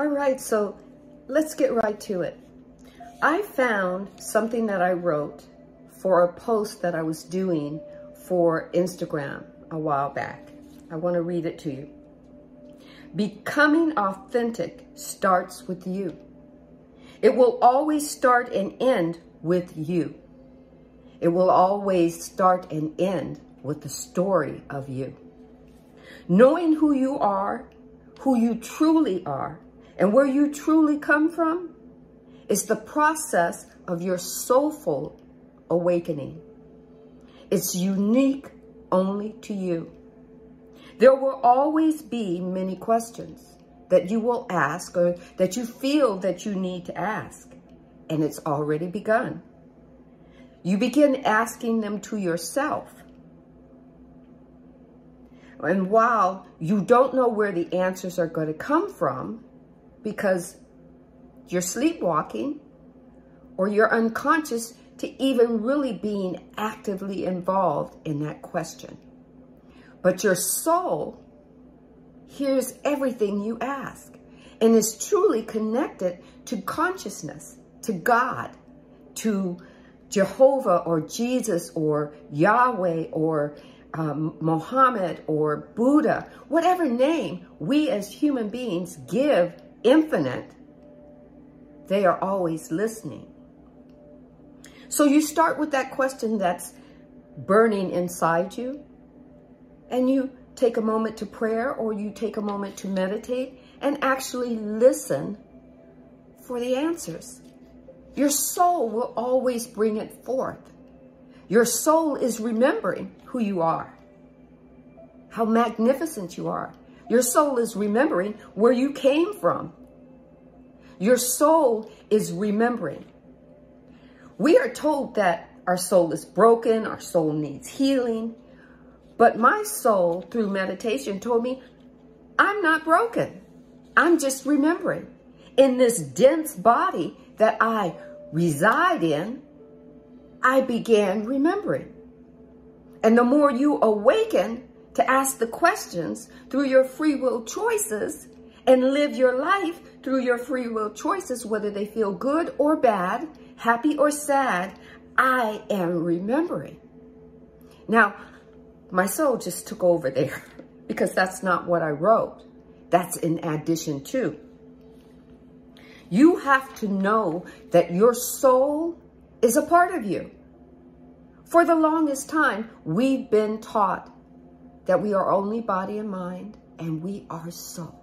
All right, so let's get right to it. I found something that I wrote for a post that I was doing for Instagram a while back. I want to read it to you. Becoming authentic starts with you. It will always start and end with you. It will always start and end with the story of you. Knowing who you are, who you truly are, and where you truly come from is the process of your soulful awakening. It's unique only to you. There will always be many questions that you will ask or that you feel that you need to ask, and it's already begun. You begin asking them to yourself. And while you don't know where the answers are going to come from, because you're sleepwalking or you're unconscious to even really being actively involved in that question. But your soul hears everything you ask and is truly connected to consciousness, to God, to Jehovah or Jesus or Yahweh or um, Mohammed or Buddha, whatever name we as human beings give infinite, they are always listening. So you start with that question that's burning inside you and you take a moment to prayer or you take a moment to meditate and actually listen for the answers. Your soul will always bring it forth. Your soul is remembering who you are, how magnificent you are. Your soul is remembering where you came from. Your soul is remembering. We are told that our soul is broken, our soul needs healing, but my soul, through meditation, told me, I'm not broken. I'm just remembering. In this dense body that I reside in, I began remembering. And the more you awaken to ask the questions through your free will choices and live your life through your free will choices, whether they feel good or bad, happy or sad, I am remembering. Now, my soul just took over there because that's not what I wrote. That's in addition to. You have to know that your soul is a part of you. For the longest time, we've been taught that we are only body and mind and we are soul.